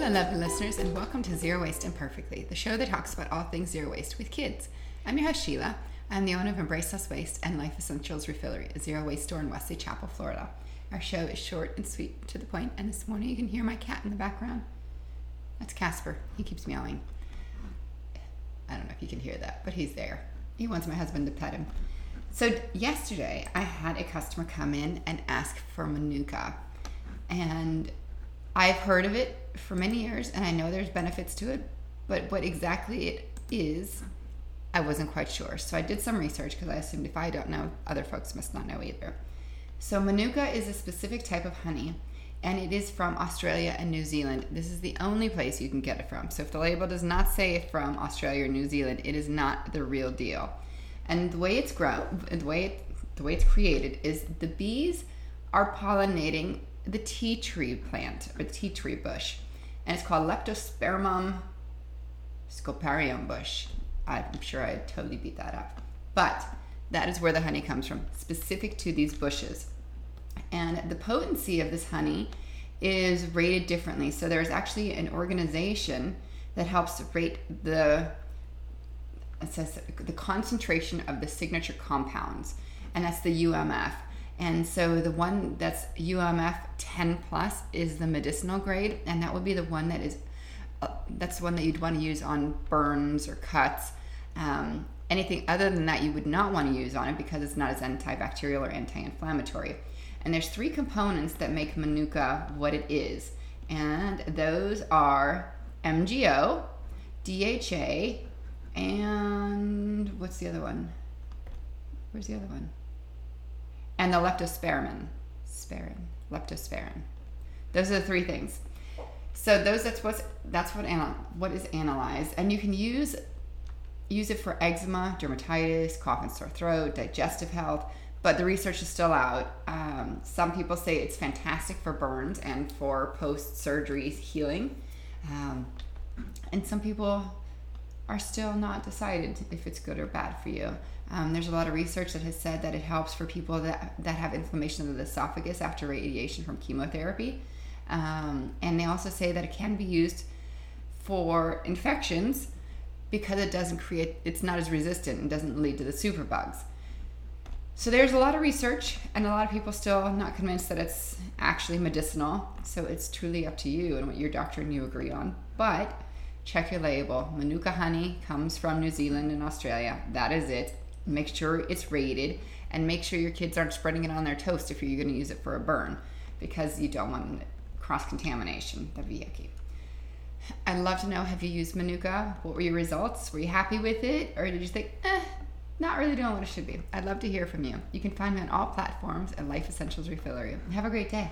Hello, lovely listeners, and welcome to Zero Waste Imperfectly, the show that talks about all things zero waste with kids. I'm your host, Sheila. I'm the owner of Embrace Less Waste and Life Essentials Refillery, a zero waste store in Wesley Chapel, Florida. Our show is short and sweet to the point, and this morning you can hear my cat in the background. That's Casper. He keeps meowing. I don't know if you can hear that, but he's there. He wants my husband to pet him. So, yesterday I had a customer come in and ask for Manuka. And I've heard of it for many years and I know there's benefits to it, but what exactly it is, I wasn't quite sure. So I did some research because I assumed if I don't know, other folks must not know either. So Manuka is a specific type of honey and it is from Australia and New Zealand. This is the only place you can get it from. So if the label does not say from Australia or New Zealand, it is not the real deal. And the way it's grown, the way it, the way it's created is the bees are pollinating the tea tree plant or the tea tree bush, and it's called Leptospermum scoparium bush. I'm sure I totally beat that up, but that is where the honey comes from, specific to these bushes. And the potency of this honey is rated differently. So there's actually an organization that helps rate the it says the concentration of the signature compounds, and that's the UMF. And so the one that's UMF 10 plus is the medicinal grade, and that would be the one that is uh, that's the one that you'd want to use on burns or cuts. Um, anything other than that, you would not want to use on it because it's not as antibacterial or anti-inflammatory. And there's three components that make Manuka what it is, and those are MGO, DHA, and what's the other one? Where's the other one? And the leptospermin. Sperin. Leptosperin. Those are the three things. So those that's what's that's what anal, what is analyzed, and you can use use it for eczema, dermatitis, cough and sore throat, digestive health. But the research is still out. Um, some people say it's fantastic for burns and for post surgery healing, um, and some people are still not decided if it's good or bad for you. Um, there's a lot of research that has said that it helps for people that, that have inflammation of the esophagus after radiation from chemotherapy. Um, and they also say that it can be used for infections because it doesn't create, it's not as resistant and doesn't lead to the superbugs. So there's a lot of research, and a lot of people still not convinced that it's actually medicinal. So it's truly up to you and what your doctor and you agree on. But check your label. Manuka honey comes from New Zealand and Australia. That is it. Make sure it's rated and make sure your kids aren't spreading it on their toast if you're going to use it for a burn because you don't want cross contamination. That'd be yucky. I'd love to know have you used Manuka? What were your results? Were you happy with it? Or did you think, eh, not really doing what it should be? I'd love to hear from you. You can find me on all platforms at Life Essentials Refillery. Have a great day.